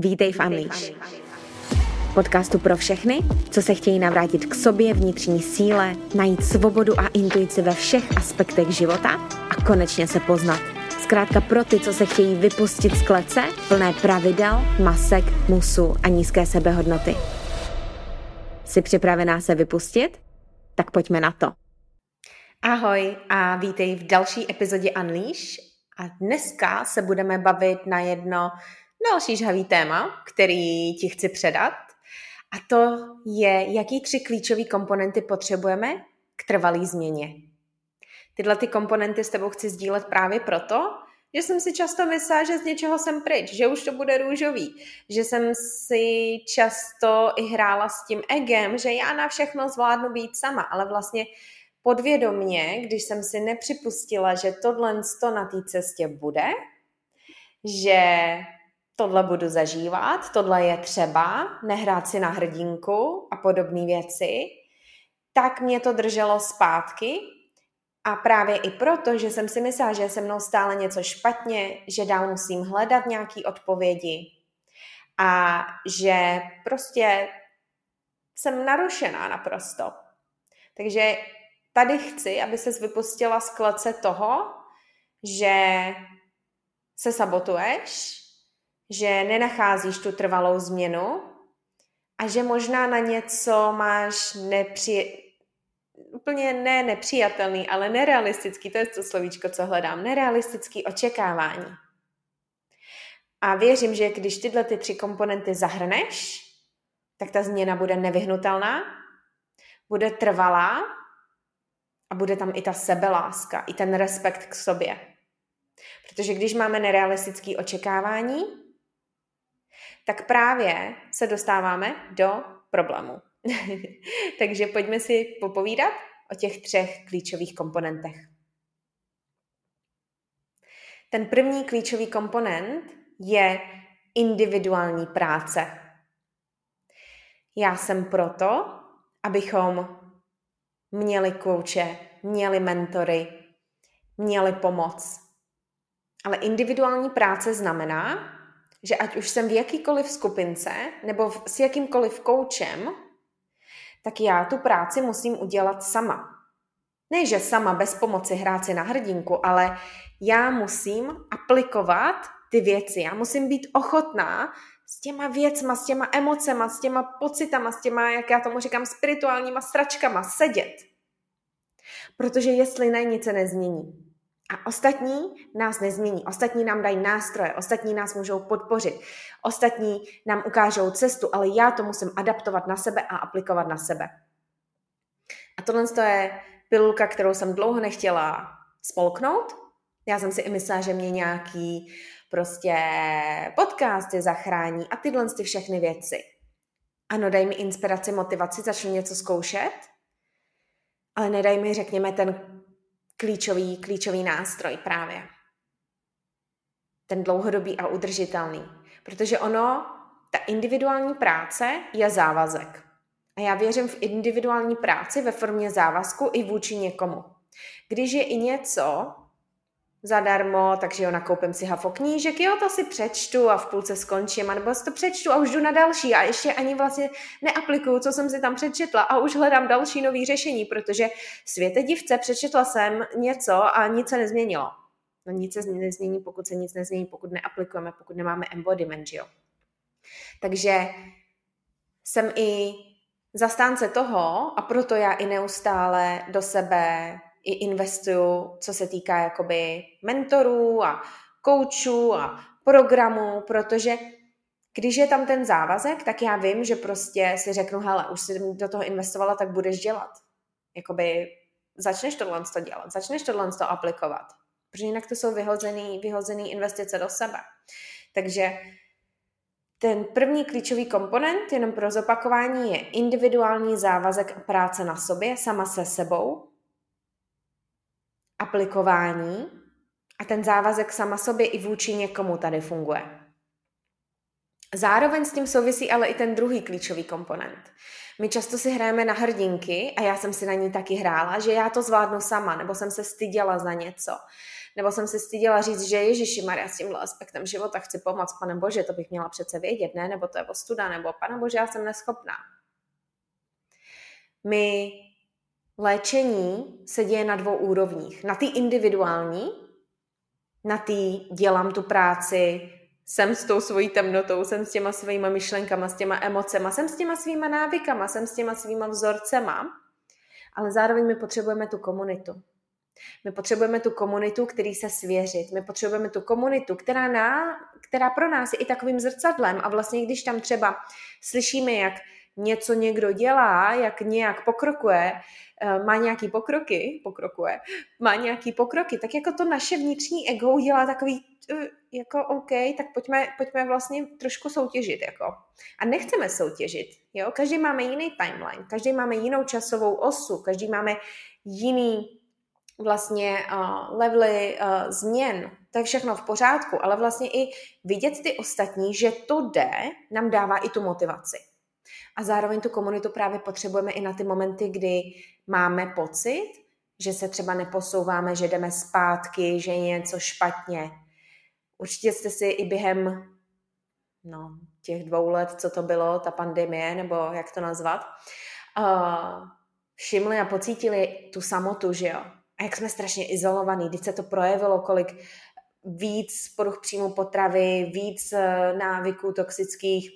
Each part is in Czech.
Vítej v Unleash. Podcastu pro všechny, co se chtějí navrátit k sobě, vnitřní síle, najít svobodu a intuici ve všech aspektech života a konečně se poznat. Zkrátka pro ty, co se chtějí vypustit z klece, plné pravidel, masek, musu a nízké sebehodnoty. Jsi připravená se vypustit? Tak pojďme na to. Ahoj a vítej v další epizodě Unleash. A dneska se budeme bavit na jedno další žhavý téma, který ti chci předat. A to je, jaký tři klíčové komponenty potřebujeme k trvalé změně. Tyhle ty komponenty s tebou chci sdílet právě proto, že jsem si často myslela, že z něčeho jsem pryč, že už to bude růžový, že jsem si často i hrála s tím egem, že já na všechno zvládnu být sama, ale vlastně podvědomně, když jsem si nepřipustila, že tohle na té cestě bude, že tohle budu zažívat, tohle je třeba, nehrát si na hrdinku a podobné věci, tak mě to drželo zpátky a právě i proto, že jsem si myslela, že je se mnou stále něco špatně, že dál musím hledat nějaké odpovědi a že prostě jsem narušená naprosto. Takže tady chci, aby ses vypustila z klece toho, že se sabotuješ, že nenacházíš tu trvalou změnu a že možná na něco máš nepři... úplně ne nepřijatelný, ale nerealistický, to je to slovíčko, co hledám, nerealistický očekávání. A věřím, že když tyhle ty tři komponenty zahrneš, tak ta změna bude nevyhnutelná, bude trvalá a bude tam i ta sebeláska, i ten respekt k sobě. Protože když máme nerealistické očekávání, tak právě se dostáváme do problému. Takže pojďme si popovídat o těch třech klíčových komponentech. Ten první klíčový komponent je individuální práce. Já jsem proto, abychom měli kouče, měli mentory, měli pomoc. Ale individuální práce znamená, že ať už jsem v jakýkoliv skupince nebo v, s jakýmkoliv koučem, tak já tu práci musím udělat sama. Ne, že sama bez pomoci hrát si na hrdinku, ale já musím aplikovat ty věci. Já musím být ochotná s těma věcma, s těma emocema, s těma pocitama, s těma, jak já tomu říkám, spirituálníma stračkama sedět. Protože jestli ne, nic se nezmění. A ostatní nás nezmění, ostatní nám dají nástroje, ostatní nás můžou podpořit, ostatní nám ukážou cestu, ale já to musím adaptovat na sebe a aplikovat na sebe. A tohle je pilulka, kterou jsem dlouho nechtěla spolknout. Já jsem si i myslela, že mě nějaký prostě podcasty zachrání a tyhle ty všechny věci. Ano, daj mi inspiraci, motivaci, začnu něco zkoušet, ale nedaj mi, řekněme, ten klíčový, klíčový nástroj právě. Ten dlouhodobý a udržitelný. Protože ono, ta individuální práce je závazek. A já věřím v individuální práci ve formě závazku i vůči někomu. Když je i něco, zadarmo, takže jo, nakoupím si hafo knížek, jo, to si přečtu a v půlce skončím, anebo si to přečtu a už jdu na další a ještě ani vlastně neaplikuju, co jsem si tam přečetla a už hledám další nový řešení, protože světe divce přečetla jsem něco a nic se nezměnilo. No nic se nezmění, pokud se nic nezmění, pokud neaplikujeme, pokud nemáme embodiment, jo. Takže jsem i zastánce toho a proto já i neustále do sebe i investuju, co se týká jakoby mentorů a koučů a programů, protože když je tam ten závazek, tak já vím, že prostě si řeknu, hele, už jsi do toho investovala, tak budeš dělat. Jakoby začneš tohle to dělat, začneš tohle to aplikovat. Protože jinak to jsou vyhozený, vyhozený investice do sebe. Takže ten první klíčový komponent, jenom pro zopakování, je individuální závazek práce na sobě, sama se sebou, aplikování a ten závazek sama sobě i vůči někomu tady funguje. Zároveň s tím souvisí ale i ten druhý klíčový komponent. My často si hrajeme na hrdinky a já jsem si na ní taky hrála, že já to zvládnu sama, nebo jsem se styděla za něco, nebo jsem se styděla říct, že Ježiši Maria s tímhle aspektem života chci pomoct, pane Bože, to bych měla přece vědět, ne? Nebo to je ostuda, nebo pane Bože, já jsem neschopná. My léčení se děje na dvou úrovních. Na té individuální, na té dělám tu práci, jsem s tou svojí temnotou, jsem s těma svýma myšlenkama, s těma emocema, jsem s těma svýma návykama, jsem s těma svýma vzorcema, ale zároveň my potřebujeme tu komunitu. My potřebujeme tu komunitu, který se svěřit. My potřebujeme tu komunitu, která, na, která pro nás je i takovým zrcadlem. A vlastně, když tam třeba slyšíme, jak něco někdo dělá, jak nějak pokrokuje, eh, má nějaký pokroky, pokrokuje, má nějaký pokroky, tak jako to naše vnitřní ego dělá takový eh, jako OK, tak pojďme, pojďme vlastně trošku soutěžit. Jako. A nechceme soutěžit. Jo? Každý máme jiný timeline, každý máme jinou časovou osu, každý máme jiný vlastně uh, levely uh, změn, to je všechno v pořádku, ale vlastně i vidět ty ostatní, že to jde, nám dává i tu motivaci. A zároveň tu komunitu právě potřebujeme i na ty momenty, kdy máme pocit, že se třeba neposouváme, že jdeme zpátky, že je něco špatně. Určitě jste si i během no, těch dvou let, co to bylo, ta pandemie, nebo jak to nazvat, uh, všimli a pocítili tu samotu, že jo. A jak jsme strašně izolovaní, když se to projevilo, kolik víc poruch příjmu potravy, víc eh, návyků toxických,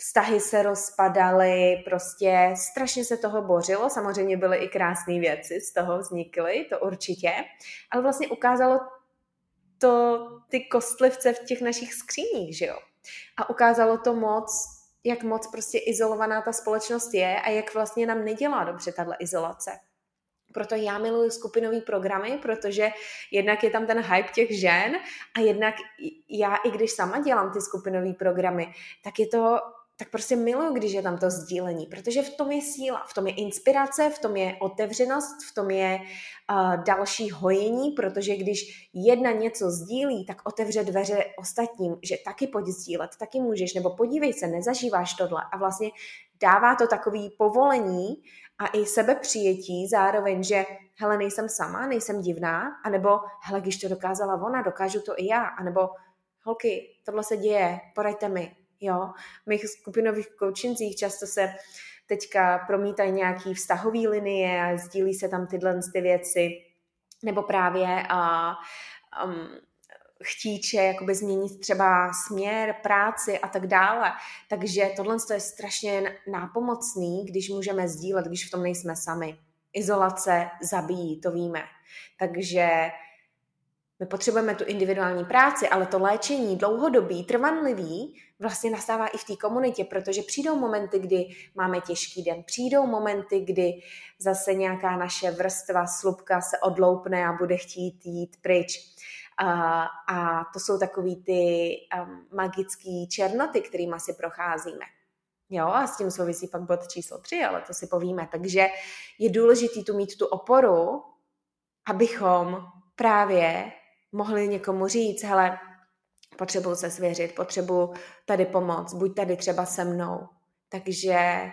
vztahy se rozpadaly, prostě strašně se toho bořilo, samozřejmě byly i krásné věci, z toho vznikly, to určitě, ale vlastně ukázalo to ty kostlivce v těch našich skříních, že jo. A ukázalo to moc, jak moc prostě izolovaná ta společnost je a jak vlastně nám nedělá dobře tahle izolace. Proto já miluji skupinové programy, protože jednak je tam ten hype těch žen a jednak já, i když sama dělám ty skupinové programy, tak je to tak prostě miluju, když je tam to sdílení, protože v tom je síla, v tom je inspirace, v tom je otevřenost, v tom je uh, další hojení, protože když jedna něco sdílí, tak otevře dveře ostatním, že taky pojď sdílet, taky můžeš, nebo podívej se, nezažíváš tohle. A vlastně dává to takový povolení a i sebepřijetí zároveň, že hele, nejsem sama, nejsem divná, anebo hele, když to dokázala ona, dokážu to i já, anebo holky, tohle se děje, poraďte mi, Jo, v mých skupinových koučincích často se teďka promítají nějaký vztahový linie a sdílí se tam tyhle ty věci, nebo právě a, um, chtíče jakoby změnit třeba směr, práci a tak dále. Takže tohle je strašně nápomocný, když můžeme sdílet, když v tom nejsme sami. Izolace zabíjí, to víme. Takže my potřebujeme tu individuální práci, ale to léčení dlouhodobý, trvanlivý, vlastně nastává i v té komunitě, protože přijdou momenty, kdy máme těžký den, přijdou momenty, kdy zase nějaká naše vrstva, slupka se odloupne a bude chtít jít pryč. A, a to jsou takový ty um, magické černoty, kterými si procházíme. Jo, a s tím souvisí pak bod číslo tři, ale to si povíme. Takže je důležité tu mít tu oporu, abychom právě mohli někomu říct, hele, potřebuji se svěřit, potřebuji tady pomoc, buď tady třeba se mnou. Takže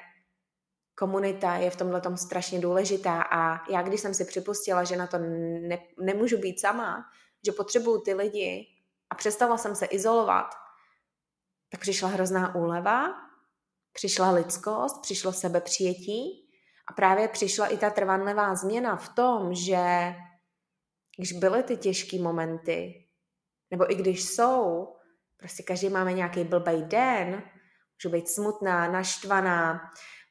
komunita je v tomhle tom strašně důležitá a já, když jsem si připustila, že na to ne, nemůžu být sama, že potřebuju ty lidi a přestala jsem se izolovat, tak přišla hrozná úleva, přišla lidskost, přišlo sebepřijetí a právě přišla i ta trvanlivá změna v tom, že když byly ty těžké momenty, nebo i když jsou, prostě každý máme nějaký blbý den, můžu být smutná, naštvaná,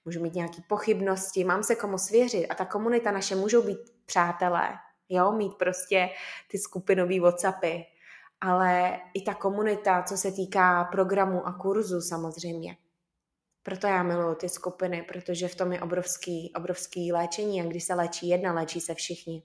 můžu mít nějaké pochybnosti, mám se komu svěřit a ta komunita naše můžou být přátelé, jo, mít prostě ty skupinové Whatsappy, ale i ta komunita, co se týká programu a kurzu samozřejmě. Proto já miluji ty skupiny, protože v tom je obrovský, obrovský léčení a když se léčí jedna, léčí se všichni.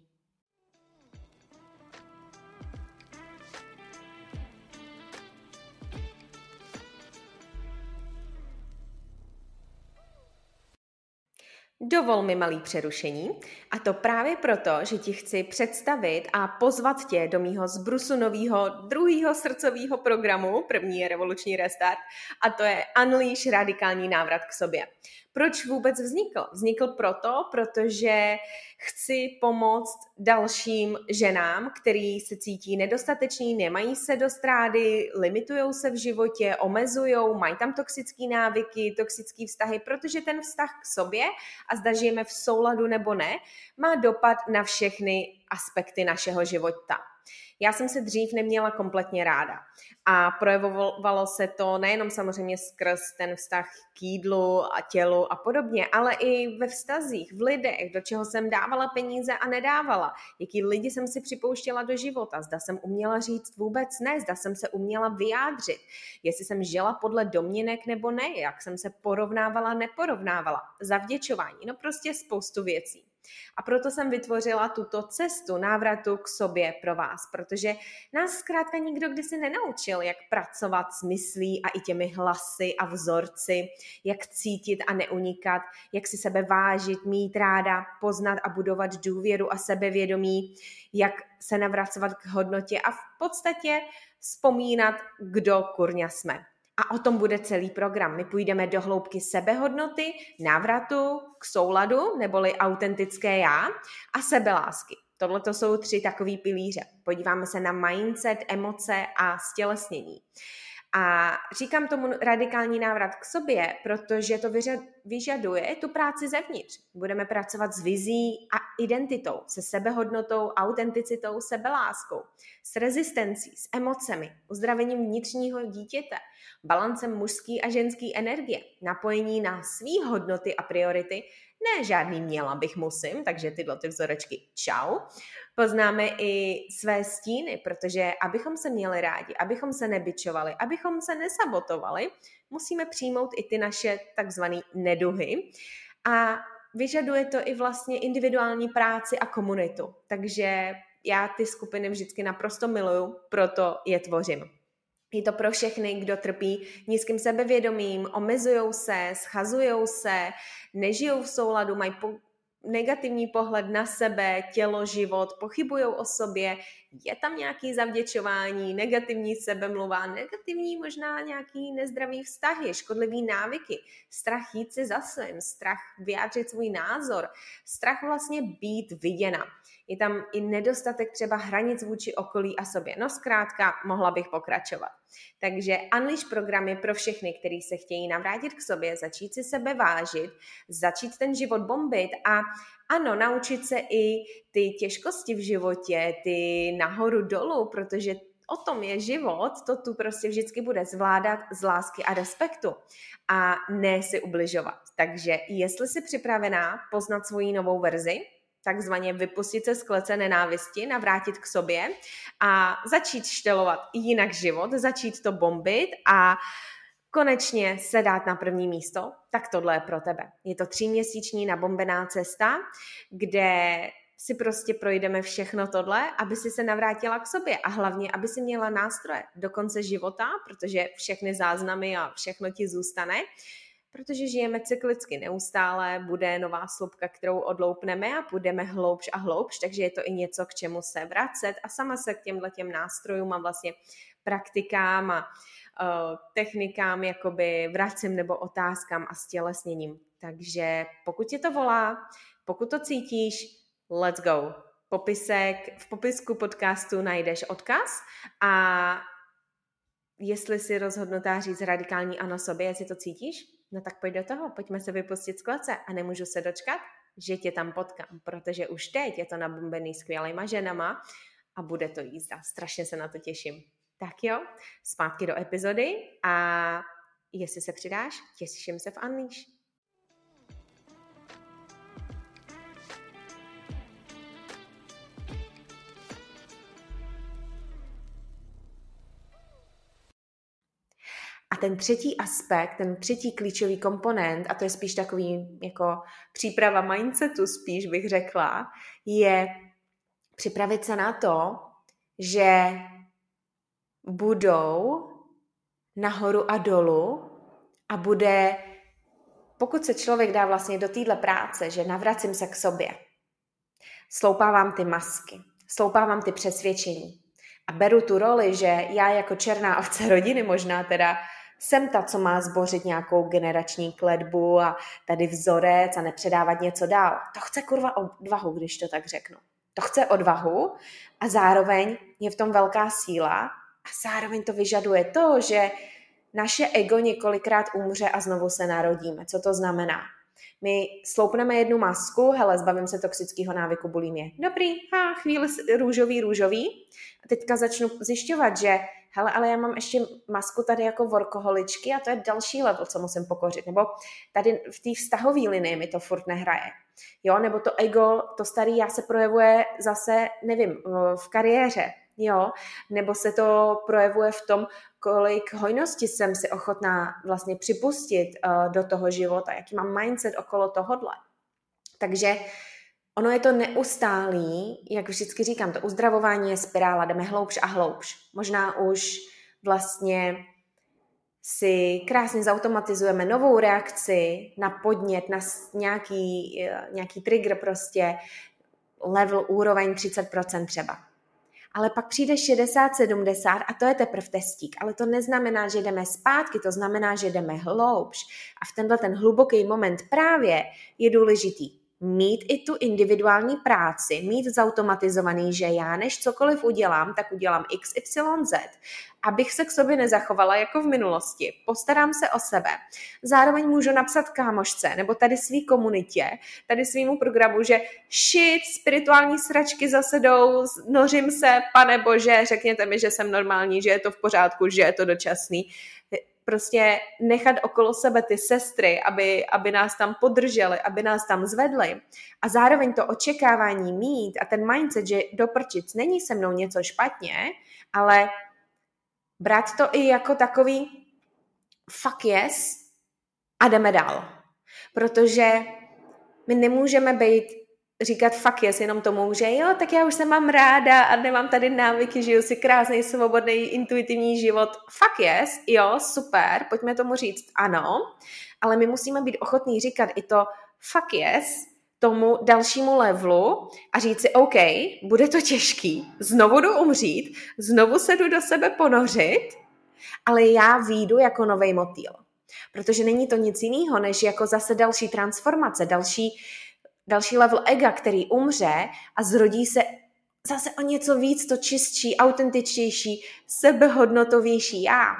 Dovol mi malý přerušení a to právě proto, že ti chci představit a pozvat tě do mýho zbrusu nového druhého srdcového programu, první je revoluční restart, a to je Unleash radikální návrat k sobě. Proč vůbec vznikl? Vznikl proto, protože chci pomoct dalším ženám, který se cítí nedostateční, nemají se do strády, limitují se v životě, omezují, mají tam toxické návyky, toxické vztahy, protože ten vztah k sobě a zda žijeme v souladu nebo ne, má dopad na všechny aspekty našeho života. Já jsem se dřív neměla kompletně ráda a projevovalo se to nejenom samozřejmě skrz ten vztah k jídlu a tělu a podobně, ale i ve vztazích, v lidech, do čeho jsem dávala peníze a nedávala, jaký lidi jsem si připouštěla do života, zda jsem uměla říct vůbec ne, zda jsem se uměla vyjádřit, jestli jsem žila podle domněnek nebo ne, jak jsem se porovnávala, neporovnávala, zavděčování, no prostě spoustu věcí. A proto jsem vytvořila tuto cestu návratu k sobě pro vás, protože nás zkrátka nikdo kdysi nenaučil, jak pracovat s myslí a i těmi hlasy a vzorci, jak cítit a neunikat, jak si sebe vážit, mít ráda, poznat a budovat důvěru a sebevědomí, jak se navracovat k hodnotě a v podstatě vzpomínat, kdo kurňa jsme. A o tom bude celý program. My půjdeme do hloubky sebehodnoty, návratu k souladu, neboli autentické já a sebelásky. Tohle to jsou tři takové pilíře. Podíváme se na mindset, emoce a stělesnění. A říkám tomu radikální návrat k sobě, protože to vyžaduje tu práci zevnitř. Budeme pracovat s vizí a identitou, se sebehodnotou, autenticitou, sebeláskou, s rezistencí, s emocemi, uzdravením vnitřního dítěte, balancem mužský a ženský energie, napojení na svý hodnoty a priority, ne žádný měla bych musím, takže tyhle ty vzorečky čau. Poznáme i své stíny, protože abychom se měli rádi, abychom se nebyčovali, abychom se nesabotovali, musíme přijmout i ty naše takzvané neduhy. A vyžaduje to i vlastně individuální práci a komunitu. Takže já ty skupiny vždycky naprosto miluju, proto je tvořím. Je to pro všechny, kdo trpí nízkým sebevědomím, omezují se, schazují se, nežijou v souladu, mají po- negativní pohled na sebe, tělo, život, pochybují o sobě, je tam nějaký zavděčování, negativní sebemluva, negativní možná nějaký nezdravý vztahy, škodlivý návyky, strach jít si za svým, strach vyjádřit svůj názor, strach vlastně být viděna je tam i nedostatek třeba hranic vůči okolí a sobě. No zkrátka, mohla bych pokračovat. Takže Unleash program je pro všechny, kteří se chtějí navrátit k sobě, začít si sebe vážit, začít ten život bombit a ano, naučit se i ty těžkosti v životě, ty nahoru dolů, protože o tom je život, to tu prostě vždycky bude zvládat z lásky a respektu a ne si ubližovat. Takže jestli jsi připravená poznat svoji novou verzi, takzvaně vypustit se z klece nenávisti, navrátit k sobě a začít štelovat jinak život, začít to bombit a konečně se dát na první místo, tak tohle je pro tebe. Je to tříměsíční nabombená cesta, kde si prostě projdeme všechno tohle, aby si se navrátila k sobě a hlavně, aby si měla nástroje do konce života, protože všechny záznamy a všechno ti zůstane, protože žijeme cyklicky neustále, bude nová slupka, kterou odloupneme a půjdeme hloubš a hloubš, takže je to i něco, k čemu se vracet a sama se k těmhle těm nástrojům a vlastně praktikám a uh, technikám jakoby vracím nebo otázkám a stělesněním. Takže pokud tě to volá, pokud to cítíš, let's go. Popisek, v popisku podcastu najdeš odkaz a jestli si rozhodnutá říct radikální ano sobě, jestli to cítíš, no tak pojď do toho, pojďme se vypustit z klece a nemůžu se dočkat, že tě tam potkám, protože už teď je to nabombený skvělýma ženama a bude to jízda. Strašně se na to těším. Tak jo, zpátky do epizody a jestli se přidáš, těším se v Unleash. Ten třetí aspekt, ten třetí klíčový komponent, a to je spíš takový jako příprava mindsetu, spíš bych řekla, je připravit se na to, že budou nahoru a dolů a bude, pokud se člověk dá vlastně do téhle práce, že navracím se k sobě, sloupávám ty masky, sloupávám ty přesvědčení a beru tu roli, že já jako černá ovce rodiny možná teda jsem ta, co má zbořit nějakou generační kledbu a tady vzorec a nepředávat něco dál. To chce kurva odvahu, když to tak řeknu. To chce odvahu a zároveň je v tom velká síla a zároveň to vyžaduje to, že naše ego několikrát umře a znovu se narodíme. Co to znamená? My sloupneme jednu masku, hele, zbavím se toxického návyku bulimie. Dobrý, a chvíli růžový, růžový. A teďka začnu zjišťovat, že hele, ale já mám ještě masku tady jako workoholičky a to je další level, co musím pokořit. Nebo tady v té vztahové linii mi to furt nehraje. Jo, nebo to ego, to starý já se projevuje zase, nevím, v kariéře, jo, nebo se to projevuje v tom, kolik hojnosti jsem si ochotná vlastně připustit uh, do toho života, jaký mám mindset okolo tohodle. Takže ono je to neustálý, jak vždycky říkám, to uzdravování je spirála, jdeme hloubš a hloubš. Možná už vlastně si krásně zautomatizujeme novou reakci na podnět, na nějaký, eh, nějaký trigger prostě, level, úroveň 30% třeba ale pak přijde 60-70 a to je teprve testík. Ale to neznamená, že jdeme zpátky, to znamená, že jdeme hloubš. A v tenhle ten hluboký moment právě je důležitý mít i tu individuální práci, mít zautomatizovaný, že já než cokoliv udělám, tak udělám XYZ, abych se k sobě nezachovala jako v minulosti. Postarám se o sebe. Zároveň můžu napsat kámošce nebo tady svý komunitě, tady svýmu programu, že shit, spirituální sračky zase jdou, nořím se, pane bože, řekněte mi, že jsem normální, že je to v pořádku, že je to dočasný prostě nechat okolo sebe ty sestry, aby, aby nás tam podrželi, aby nás tam zvedli a zároveň to očekávání mít a ten mindset, že doprčic není se mnou něco špatně, ale brát to i jako takový fuck yes a jdeme dál. Protože my nemůžeme být říkat fakt jest jenom tomu, že jo, tak já už se mám ráda a nemám tady návyky, žiju si krásný, svobodný, intuitivní život. Fakt jest, jo, super, pojďme tomu říct ano, ale my musíme být ochotní říkat i to fakt jest, tomu dalšímu levelu a říct si, OK, bude to těžký, znovu jdu umřít, znovu se jdu do sebe ponořit, ale já výjdu jako nový motýl. Protože není to nic jiného, než jako zase další transformace, další další level ega, který umře a zrodí se zase o něco víc to čistší, autentičtější, sebehodnotovější já.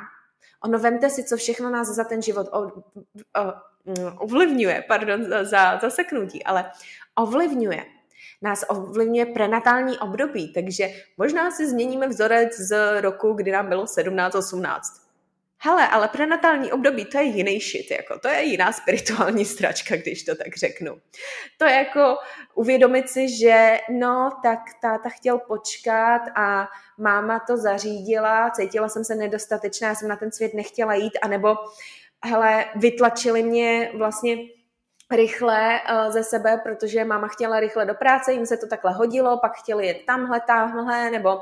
Ono vemte si, co všechno nás za ten život ovlivňuje, pardon za, za zaseknutí, ale ovlivňuje. Nás ovlivňuje prenatální období, takže možná si změníme vzorec z roku, kdy nám bylo 17-18 hele, ale prenatální období, to je jiný shit, jako, to je jiná spirituální stračka, když to tak řeknu. To je jako uvědomit si, že no, tak táta chtěl počkat a máma to zařídila, cítila jsem se nedostatečná, já jsem na ten svět nechtěla jít, anebo hele, vytlačili mě vlastně rychle uh, ze sebe, protože máma chtěla rychle do práce, jim se to takhle hodilo, pak chtěli jet tamhle, tamhle, nebo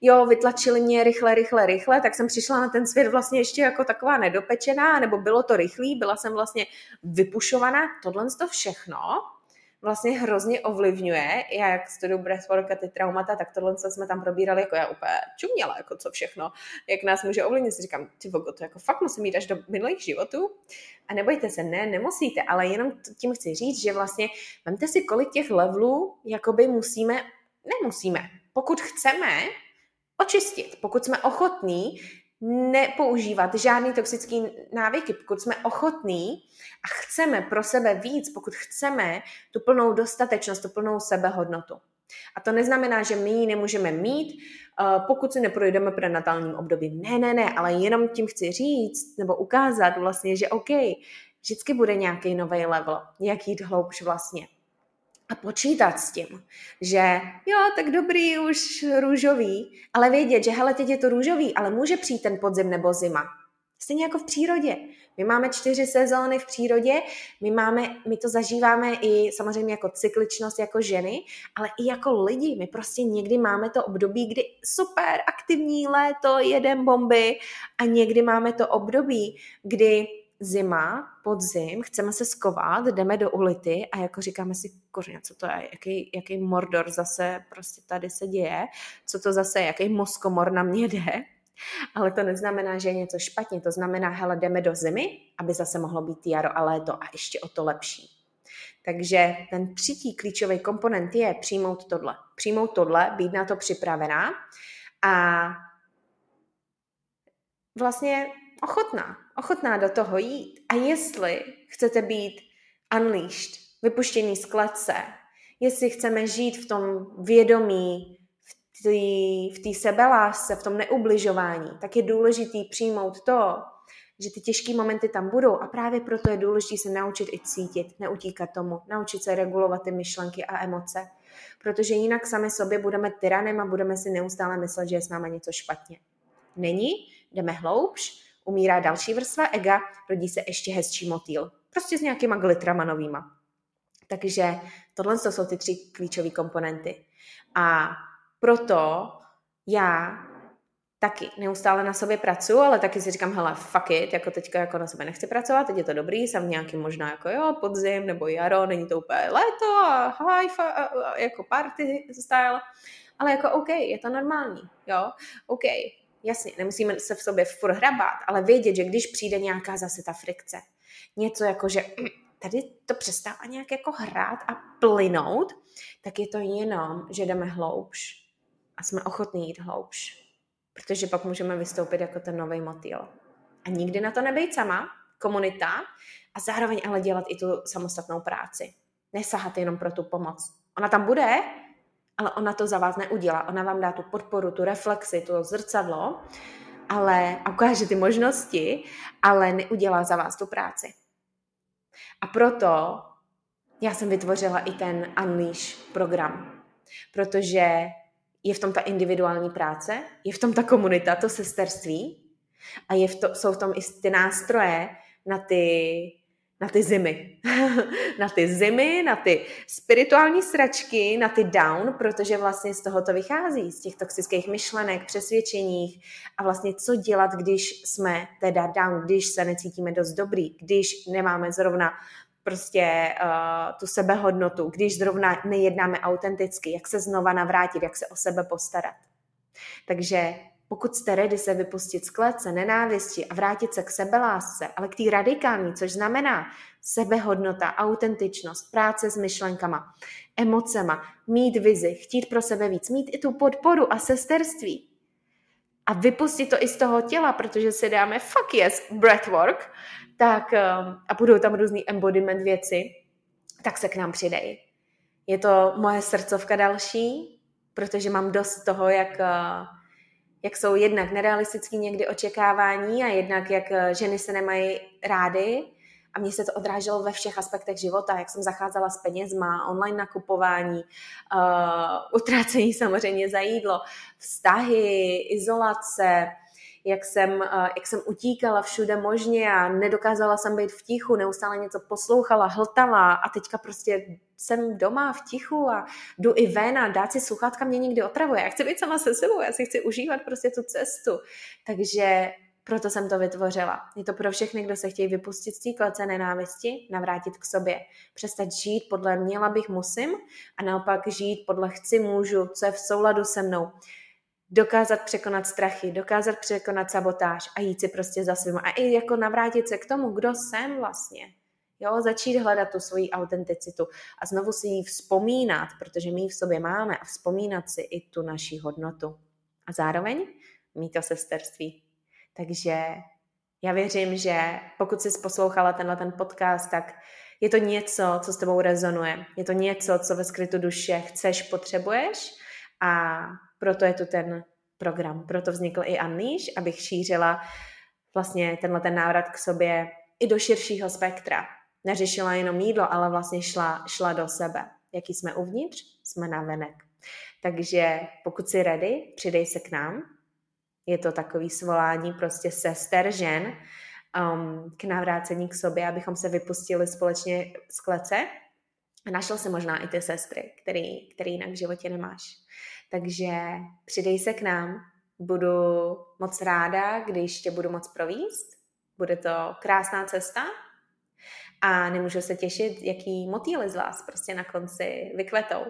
jo, vytlačili mě rychle, rychle, rychle, tak jsem přišla na ten svět vlastně ještě jako taková nedopečená, nebo bylo to rychlý, byla jsem vlastně vypušovaná, tohle to všechno vlastně hrozně ovlivňuje. Jak studuju breathwork a ty traumata, tak tohle co jsme tam probírali, jako já úplně čuměla, jako co všechno, jak nás může ovlivnit. Si říkám, ty vogo, to jako fakt musím jít až do minulých životů. A nebojte se, ne, nemusíte, ale jenom tím chci říct, že vlastně vemte si, kolik těch levelů jakoby musíme, nemusíme. Pokud chceme, očistit. Pokud jsme ochotní nepoužívat žádný toxický návyky, pokud jsme ochotní a chceme pro sebe víc, pokud chceme tu plnou dostatečnost, tu plnou sebehodnotu. A to neznamená, že my ji nemůžeme mít, eh, pokud si neprojdeme prenatálním obdobím. Ne, ne, ne, ale jenom tím chci říct nebo ukázat vlastně, že OK, vždycky bude nějaký nový level, jak jít hloubš vlastně a počítat s tím, že jo, tak dobrý, už růžový, ale vědět, že hele, teď je to růžový, ale může přijít ten podzim nebo zima. Stejně jako v přírodě. My máme čtyři sezóny v přírodě, my, máme, my to zažíváme i samozřejmě jako cykličnost jako ženy, ale i jako lidi. My prostě někdy máme to období, kdy super aktivní léto, jedem bomby a někdy máme to období, kdy zima, podzim, chceme se skovat, jdeme do ulity a jako říkáme si, kořeně, co to je, jaký, jaký mordor zase prostě tady se děje, co to zase, jaký moskomor na mě jde. Ale to neznamená, že je něco špatně. To znamená, hele, jdeme do zimy, aby zase mohlo být jaro a léto a ještě o to lepší. Takže ten třetí klíčový komponent je přijmout tohle. Přijmout tohle, být na to připravená a vlastně ochotná, ochotná do toho jít. A jestli chcete být unleashed, vypuštěný z klece, jestli chceme žít v tom vědomí, v té sebelásce, v tom neubližování, tak je důležitý přijmout to, že ty těžké momenty tam budou a právě proto je důležité se naučit i cítit, neutíkat tomu, naučit se regulovat ty myšlenky a emoce, protože jinak sami sobě budeme tyranem a budeme si neustále myslet, že je s námi něco špatně. Není, jdeme hloubš, umírá další vrstva ega, rodí se ještě hezčí motýl. Prostě s nějakýma glitrama novýma. Takže tohle jsou ty tři klíčové komponenty. A proto já taky neustále na sobě pracuji, ale taky si říkám, hele, fuck it, jako teďka jako na sebe nechci pracovat, teď je to dobrý, jsem nějaký možná jako jo, podzim nebo jaro, není to úplně léto a high, jako party style, ale jako OK, je to normální, jo, OK, jasně, nemusíme se v sobě furt hrabat, ale vědět, že když přijde nějaká zase ta frikce, něco jako, že tady to přestává nějak jako hrát a plynout, tak je to jenom, že jdeme hloubš a jsme ochotní jít hloubš. Protože pak můžeme vystoupit jako ten nový motýl. A nikdy na to nebejt sama, komunita, a zároveň ale dělat i tu samostatnou práci. Nesahat jenom pro tu pomoc. Ona tam bude, ale ona to za vás neudělá. Ona vám dá tu podporu, tu reflexi, to zrcadlo, ale a ukáže ty možnosti, ale neudělá za vás tu práci. A proto já jsem vytvořila i ten Unleash program, protože je v tom ta individuální práce, je v tom ta komunita, to sesterství a je v to, jsou v tom i ty nástroje na ty, na ty zimy. na ty zimy, na ty spirituální sračky, na ty down, protože vlastně z toho to vychází, z těch toxických myšlenek, přesvědčeních a vlastně co dělat, když jsme teda down, když se necítíme dost dobrý, když nemáme zrovna prostě uh, tu sebehodnotu, když zrovna nejednáme autenticky, jak se znova navrátit, jak se o sebe postarat. Takže pokud jste ready se vypustit z klece, nenávisti a vrátit se k sebelásce, ale k té radikální, což znamená sebehodnota, autentičnost, práce s myšlenkama, emocema, mít vizi, chtít pro sebe víc, mít i tu podporu a sesterství, a vypustit to i z toho těla, protože si dáme fuck yes breathwork, tak um, a budou tam různý embodiment věci, tak se k nám přidej. Je to moje srdcovka další, protože mám dost toho, jak, uh, jak jsou jednak nerealistický někdy očekávání a jednak jak uh, ženy se nemají rády. A mně se to odráželo ve všech aspektech života, jak jsem zacházela s penězma, online nakupování, uh, utrácení samozřejmě za jídlo, vztahy, izolace, jak jsem, uh, jak jsem utíkala všude možně a nedokázala jsem být v tichu, neustále něco poslouchala, hltala a teďka prostě jsem doma v tichu a jdu i ven a dát si sluchátka mě někdy otravuje. Já chci být sama se sebou, já si chci užívat prostě tu cestu. Takže proto jsem to vytvořila. Je to pro všechny, kdo se chtějí vypustit z té klece nenávisti, navrátit k sobě. Přestat žít podle měla bych, musím a naopak žít podle chci, můžu, co je v souladu se mnou. Dokázat překonat strachy, dokázat překonat sabotáž a jít si prostě za svým. A i jako navrátit se k tomu, kdo jsem vlastně. Jo, začít hledat tu svoji autenticitu a znovu si ji vzpomínat, protože my ji v sobě máme a vzpomínat si i tu naší hodnotu. A zároveň mít to sesterství, takže já věřím, že pokud jsi poslouchala tenhle ten podcast, tak je to něco, co s tebou rezonuje. Je to něco, co ve skrytu duše chceš, potřebuješ a proto je tu ten program. Proto vznikl i Unleash, abych šířila vlastně tenhle ten návrat k sobě i do širšího spektra. Neřešila jenom jídlo, ale vlastně šla, šla do sebe. Jaký jsme uvnitř, jsme na venek. Takže pokud jsi ready, přidej se k nám, je to takový svolání prostě sester žen um, k navrácení k sobě, abychom se vypustili společně z klece. A našel se možná i ty sestry, který, který jinak v životě nemáš. Takže přidej se k nám, budu moc ráda, když tě budu moc províst. Bude to krásná cesta a nemůžu se těšit, jaký motýly z vás prostě na konci vykvetou.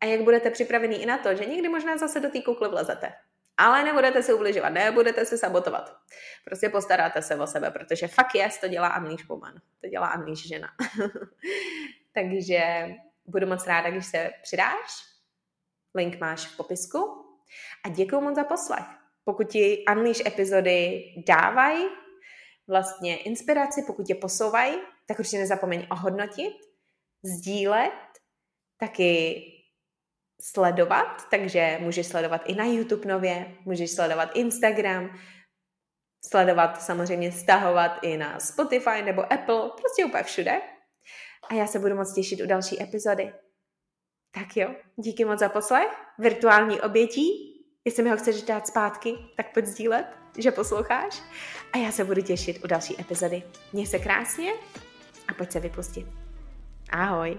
A jak budete připravení i na to, že někdy možná zase do té kukly vlezete Ale nebudete se ubližovat, nebudete se sabotovat. Prostě postaráte se o sebe, protože fakt jest, to dělá Unleash Woman. To dělá Unleash žena. Takže budu moc ráda, když se přidáš. Link máš v popisku. A děkuji moc za poslech. Pokud ti Unleash epizody dávají vlastně inspiraci, pokud tě posouvají, tak určitě nezapomeň ohodnotit, sdílet, taky sledovat, takže můžeš sledovat i na YouTube nově, můžeš sledovat Instagram, sledovat samozřejmě, stahovat i na Spotify nebo Apple, prostě úplně všude. A já se budu moc těšit u další epizody. Tak jo, díky moc za poslech. Virtuální obětí. Jestli mi ho chceš dát zpátky, tak pojď sdílet, že posloucháš. A já se budu těšit u další epizody. Měj se krásně a pojď se vypustit. Ahoj.